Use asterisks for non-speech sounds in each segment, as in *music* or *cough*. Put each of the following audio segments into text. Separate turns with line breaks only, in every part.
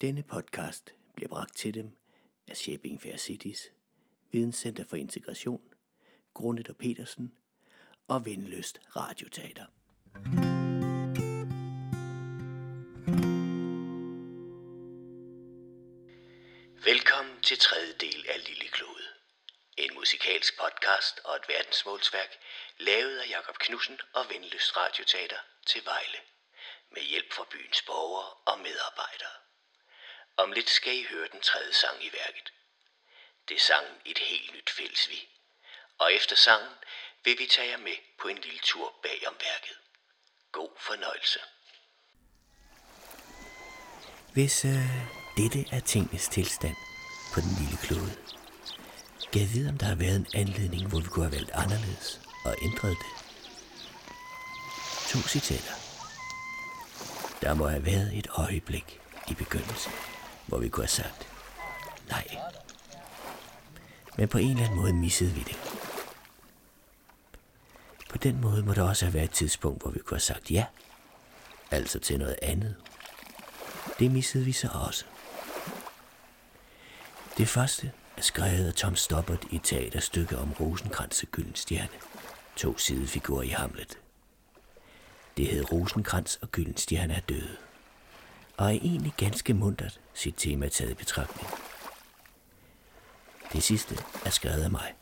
Denne podcast bliver bragt til dem af Shaping Fair Cities, Videnscenter for Integration, Grundet og Petersen og Vindløst Radioteater. Velkommen til tredje del af Lille Klode. En musikalsk podcast og et verdensmålsværk, lavet af Jakob Knudsen og Vindløst Radioteater til Vejle. Med hjælp fra byens borgere og medarbejdere. Om lidt skal I høre den tredje sang i værket. Det er sangen Et helt nyt fællesvi. Og efter sangen vil vi tage jer med på en lille tur bag om værket. God fornøjelse. Hvis øh, dette er tingens tilstand på den lille klode, kan jeg vide, om der har været en anledning, hvor vi kunne have valgt anderledes og ændret det. To citater. Der må have været et øjeblik i begyndelsen, hvor vi kunne have sagt nej. Men på en eller anden måde missede vi det. På den måde må der også have været et tidspunkt, hvor vi kunne have sagt ja. Altså til noget andet. Det missede vi så også. Det første er skrevet af Tom Stoppert i et teaterstykke om Rosenkrantz og Gyldenstjerne. To sidefigurer i Hamlet. Det hed Rosenkrantz og Gyldenstjerne er døde. Og er egentlig ganske mundret sit tema taget i betragtning. Det sidste er skrevet af mig.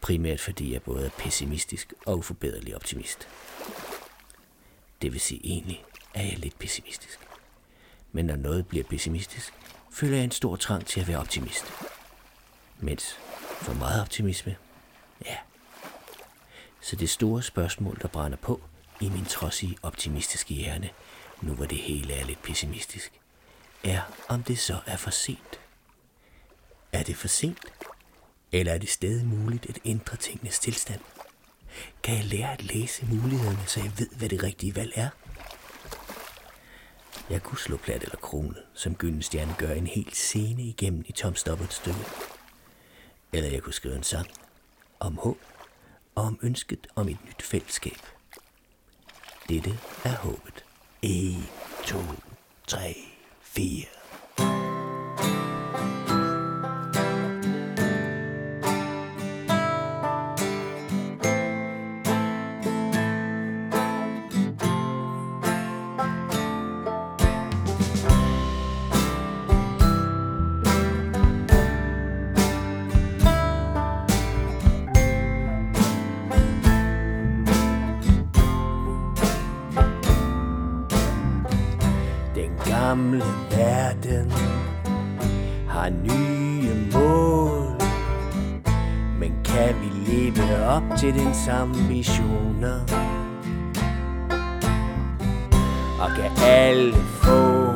Primært fordi jeg både er pessimistisk og uforbederlig optimist. Det vil sige egentlig, er jeg lidt pessimistisk. Men når noget bliver pessimistisk, føler jeg en stor trang til at være optimist. Mens for meget optimisme, ja. Så det store spørgsmål, der brænder på i min trodsige optimistiske hjerne, nu hvor det hele er lidt pessimistisk, er om det så er for sent. Er det for sent? Eller er det stadig muligt at ændre tingenes tilstand? Kan jeg lære at læse mulighederne, så jeg ved, hvad det rigtige valg er? Jeg kunne slå plat eller krone, som Gyldenstjerne gør en hel scene igennem i Tom Stoppert stykke. Eller jeg kunne skrive en sang om håb og om ønsket om et nyt fællesskab. Dette er håbet. 1, 2, 3, 4. til dens ambitioner? Og kan alle få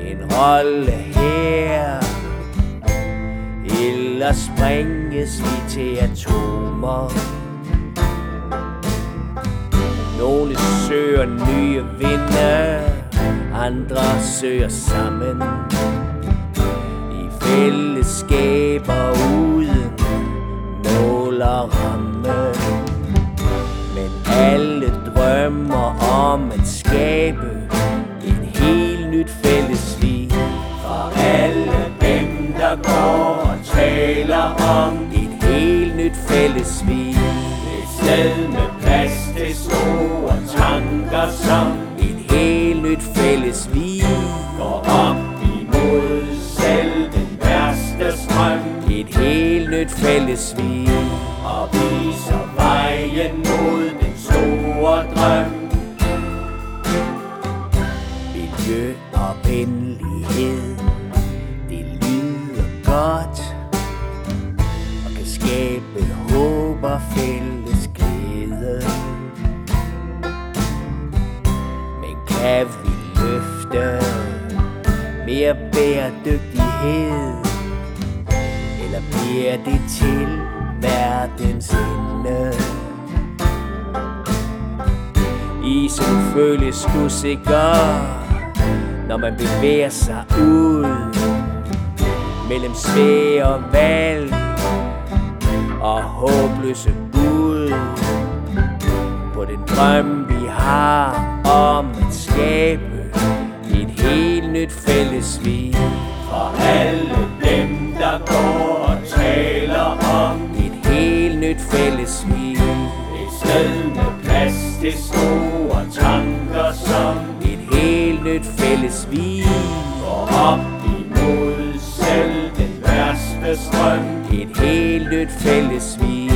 en rolle her? Eller springes vi til atomer? Nogle søger nye vinde, andre søger sammen i fællesskab om et helt nyt fællesliv. Et sted med plads til store tanker som et helt nyt fælles vi går op imod selv den værste strøm. Et helt nyt fælles kan vi løfte mere bæredygtighed? Eller bliver det til verdens ende? Isen føles usikker, når man bevæger sig ud mellem svære valg og håbløse bud på den drøm vi har om at skabe Et helt nyt fælles vi
For alle dem, der går og taler om
Et helt nyt fælles vi
Et sted med plads til store tanker som
Et helt nyt fælles vi
Går op imod selv den værste strøm.
Et helt nyt fælles vi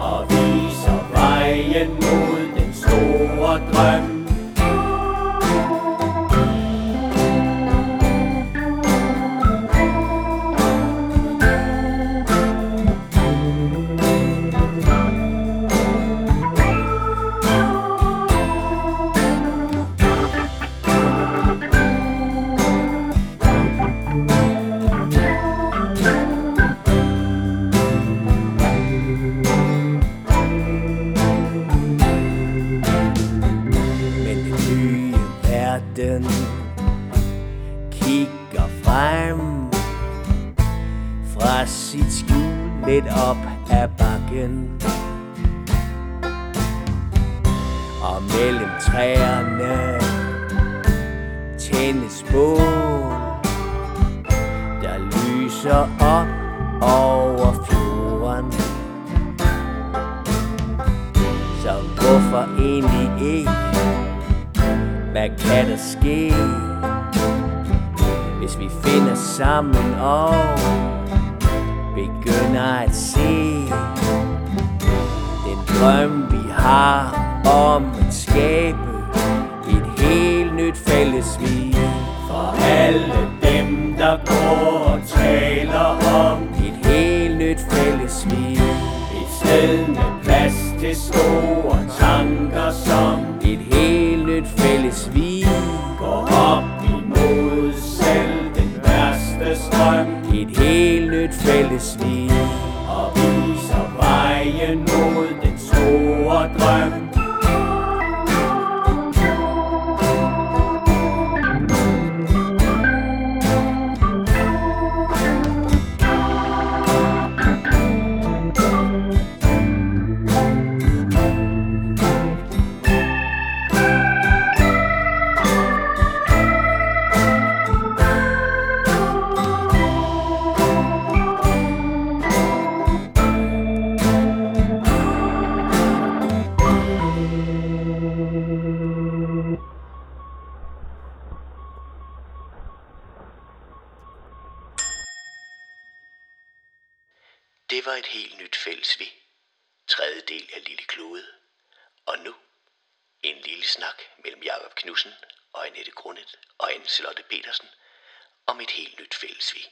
Og viser vejen mod den store drøm
mål Der lyser op over fjorden Så hvorfor egentlig ikke? Hvad kan der ske? Hvis vi finder sammen og begynder at se Den drøm vi har om at skabe Et helt nyt fælles vi
for alle dem, der går og taler om
Et helt nyt fælles vi
Et sted med plads til store tanker som
Et helt nyt fælles vi
Går op imod selv den værste strøm.
Et helt nyt fælles vi
Og viser vejen mod den store drøm.
Det var et helt nyt fælles vi. Tredje del af Lille Klode. Og nu en lille snak mellem Jakob Knudsen og Annette Grundet og Anne Charlotte Petersen om et helt nyt fælles vi.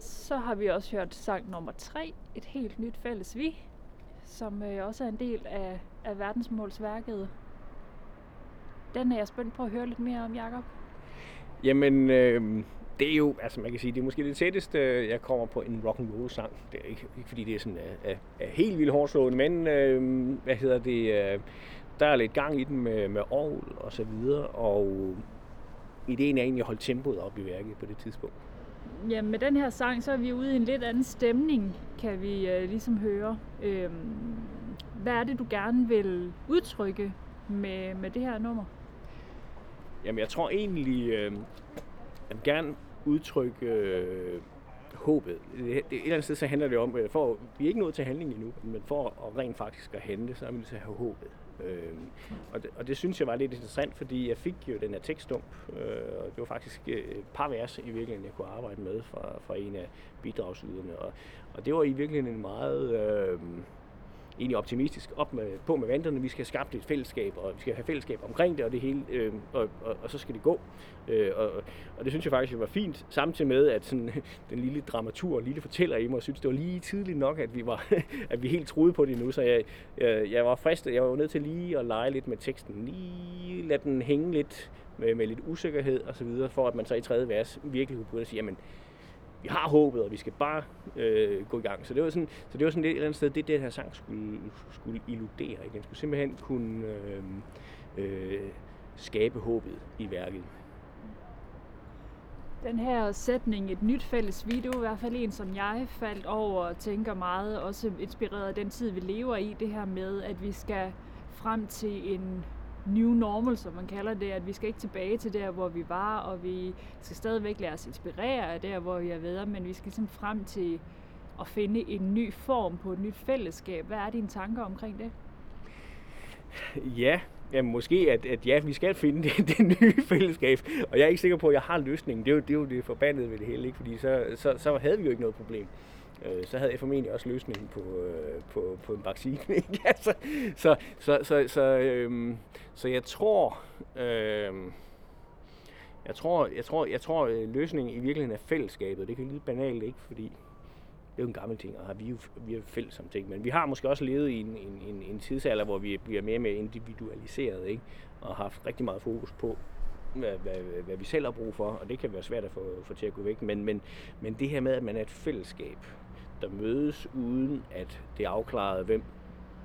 Så har vi også hørt sang nummer 3, Et helt nyt fælles vi, som øh, også er en del af, af verdensmålsværket. Den er jeg spændt på at høre lidt mere om, Jakob.
Jamen, øh, det er jo, altså man kan sige, det er måske det tætteste, jeg kommer på en rock and roll sang. Det er ikke, ikke fordi det er sådan er, er, er helt vildt hårdslående, men øh, hvad hedder det, øh, der er lidt gang i den med, med orgel og så videre, og ideen er egentlig at holde tempoet op i værket på det tidspunkt.
Ja, med den her sang, så er vi ude i en lidt anden stemning, kan vi øh, ligesom høre. Øhm, hvad er det, du gerne vil udtrykke med, med det her nummer?
Jamen, jeg tror egentlig, øh, jeg vil gerne udtrykke øh, håbet. Det, det, et eller andet sted så handler det om, øh, at for vi er ikke nået til handling endnu, men for at rent faktisk at handle, så er vi nødt til at have håbet. Øh, og, det, og det synes jeg var lidt interessant, fordi jeg fik jo den her tekststump, øh, og det var faktisk øh, et par vers i virkeligheden, jeg kunne arbejde med fra, fra en af bidragsyderne. Og, og det var i virkeligheden en meget... Øh, egentlig optimistisk op med, på med vanterne. Vi skal have skabt et fællesskab, og vi skal have fællesskab omkring det, og det hele, øh, og, og, og, så skal det gå. Øh, og, og det synes jeg faktisk var fint, samtidig med, at sådan, *laughs* den lille dramatur, lille fortæller i mig, synes, det var lige tidligt nok, at vi, var, *laughs* at vi helt troede på det nu, så jeg, jeg, jeg var fristet, jeg var nødt til lige at lege lidt med teksten, lige lade den hænge lidt med, med lidt usikkerhed og så videre, for at man så i tredje vers virkelig kunne begynde at sige, jamen, vi har håbet, og vi skal bare øh, gå i gang. Så det var sådan, så det var sådan lidt et eller andet sted, det det her sang skulle, skulle illudere. Den skulle simpelthen kunne øh, øh, skabe håbet i værket.
Den her sætning, et nyt fælles video, i hvert fald en, som jeg faldt over og tænker meget, også inspireret af den tid, vi lever i, det her med, at vi skal frem til en new normal, som man kalder det, at vi skal ikke tilbage til der, hvor vi var, og vi skal stadigvæk lade os inspirere af der, hvor vi er ved, men vi skal ligesom frem til at finde en ny form på et nyt fællesskab. Hvad er dine tanker omkring det?
Ja, jamen måske, at, at ja, vi skal finde det, *laughs* det nye fællesskab, og jeg er ikke sikker på, at jeg har løsningen. Det er jo det, er jo det forbandede ved det hele, ikke? fordi så, så, så havde vi jo ikke noget problem. Øh, så havde jeg formentlig også løsningen på, øh, på, på en vaccine. *laughs* Ikke? altså, så, så, så, så, øhm, så jeg tror, øhm, jeg tror, jeg tror, jeg tror, øh, løsningen i virkeligheden er fællesskabet. Det kan lyde banalt, ikke? Fordi det er jo en gammel ting, og vi er jo, vi er fælles om ting. Men vi har måske også levet i en, en, en, en tidsalder, hvor vi bliver mere og mere individualiseret, ikke? Og har haft rigtig meget fokus på, hvad, hvad, hvad vi selv har brug for, og det kan være svært at få, få til at gå væk. Men, men, men det her med, at man er et fællesskab, der mødes uden at det er afklaret, hvem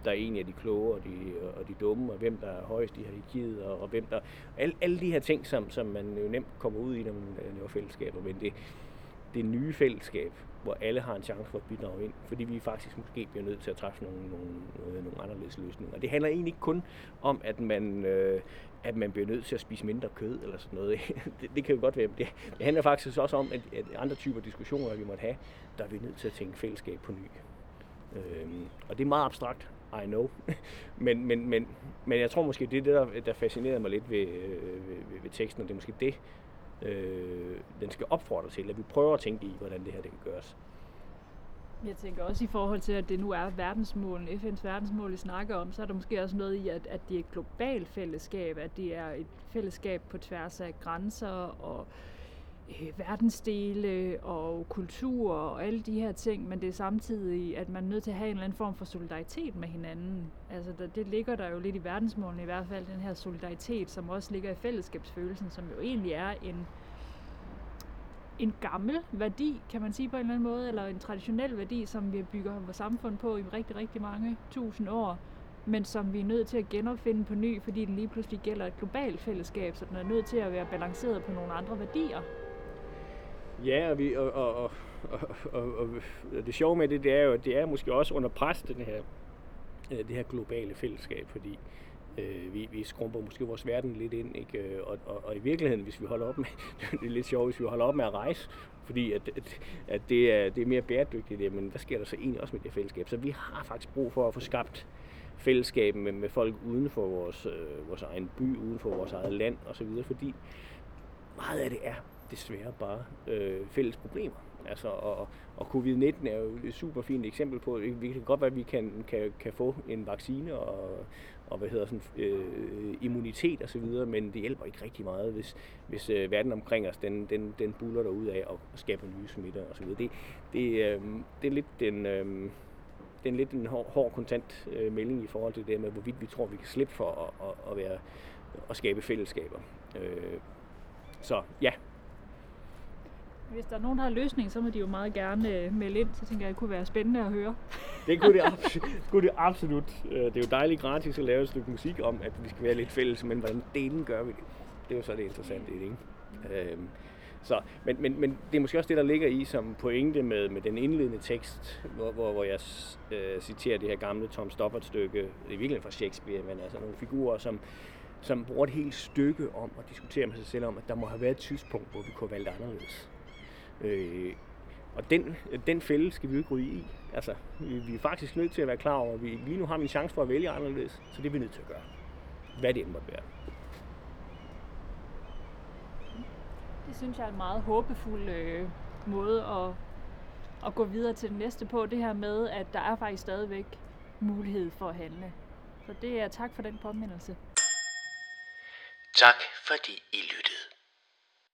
der egentlig er de kloge og de, og de dumme, og hvem der er højst i hierarkiet, og, og hvem der... Alle, alle de her ting, som, som man jo nemt kommer ud i, når man laver fællesskaber, men det, det nye fællesskab, hvor alle har en chance for at bidrage ind, fordi vi faktisk måske bliver nødt til at træffe nogle, nogle, nogle, nogle anderledes løsninger. Og det handler egentlig ikke kun om, at man, øh, at man bliver nødt til at spise mindre kød eller sådan noget. *laughs* det, det kan jo godt være. Det, det handler faktisk også om, at, at andre typer diskussioner, vi måtte have, der er vi nødt til at tænke fællesskab på ny. Øhm, og det er meget abstrakt, I know. *laughs* men, men, men, men jeg tror måske, det er det, der, der fascinerede mig lidt ved, øh, ved, ved, ved teksten, og det er måske det, øh, den skal opfordre til, at vi prøver at tænke i, hvordan det her det kan gøres.
Jeg tænker også i forhold til, at det nu er verdensmålen, FN's verdensmål, vi snakker om, så er der måske også noget i, at, at det er et globalt fællesskab, at det er et fællesskab på tværs af grænser og øh, Øh, verdensdele og kultur og alle de her ting, men det er samtidig, at man er nødt til at have en eller anden form for solidaritet med hinanden. Altså der, det ligger der jo lidt i verdensmålene i hvert fald, den her solidaritet, som også ligger i fællesskabsfølelsen, som jo egentlig er en, en gammel værdi, kan man sige på en eller anden måde, eller en traditionel værdi, som vi bygger vores samfund på i rigtig, rigtig mange tusind år, men som vi er nødt til at genopfinde på ny, fordi den lige pludselig gælder et globalt fællesskab, så den er nødt til at være balanceret på nogle andre værdier.
Ja, og, vi, og, og, og, og, og, og det sjove med det, det er jo, at det er måske også under pres, den her, øh, det her globale fællesskab, fordi øh, vi, vi skrumper måske vores verden lidt ind, ikke? Øh, og, og, og i virkeligheden, hvis vi holder op med, *laughs* det er lidt sjovt, hvis vi holder op med at rejse, fordi at, at, at det, er, det er mere bæredygtigt, men hvad sker der så egentlig også med det fællesskab? Så vi har faktisk brug for at få skabt fællesskab med, med folk uden for vores, øh, vores egen by, uden for vores eget land osv., fordi meget af det er desværre bare øh, fælles problemer. Altså, og, og covid-19 er jo et super fint eksempel på, at vi kan godt være, at vi kan, kan, kan få en vaccine og, og hvad hedder sådan, øh, immunitet osv., men det hjælper ikke rigtig meget, hvis, hvis øh, verden omkring os, den, den, den buller der ud af og skaber nye smitter osv. Det, det, øh, det er lidt den... Øh, det er lidt en hård, hård kontant øh, melding i forhold til det med, hvorvidt vi tror, vi kan slippe for at, at, at, være, at skabe fællesskaber. Øh, så ja,
hvis der er nogen, der har løsning, så må de jo meget gerne øh, melde ind. Så tænker jeg, at det kunne være spændende at høre. *laughs*
det kunne det, absolut, kunne det absolut. Det er jo dejligt gratis at lave et stykke musik om, at vi skal være lidt fælles, men hvordan delen gør vi det? Det er jo så det interessante i det, ikke? Øhm, så, men, men, men det er måske også det, der ligger i som pointe med, med den indledende tekst, hvor, hvor, hvor jeg øh, citerer det her gamle Tom Stoppard-stykke, i virkeligheden fra Shakespeare, men altså nogle figurer, som, som bruger et helt stykke om at diskutere med sig selv om, at der må have været et tidspunkt, hvor vi kunne have valgt anderledes. Øh, og den, den fælde skal vi jo ikke ryge i. Altså, vi, vi er faktisk nødt til at være klar over, at vi lige nu har vi en chance for at vælge anderledes, så det er vi nødt til at gøre. Hvad det end måtte være.
Det synes jeg er en meget håbefuld øh, måde at, at gå videre til det næste på. Det her med, at der er faktisk stadigvæk mulighed for at handle. Så det er tak for den påmindelse.
Tak fordi I lyttede.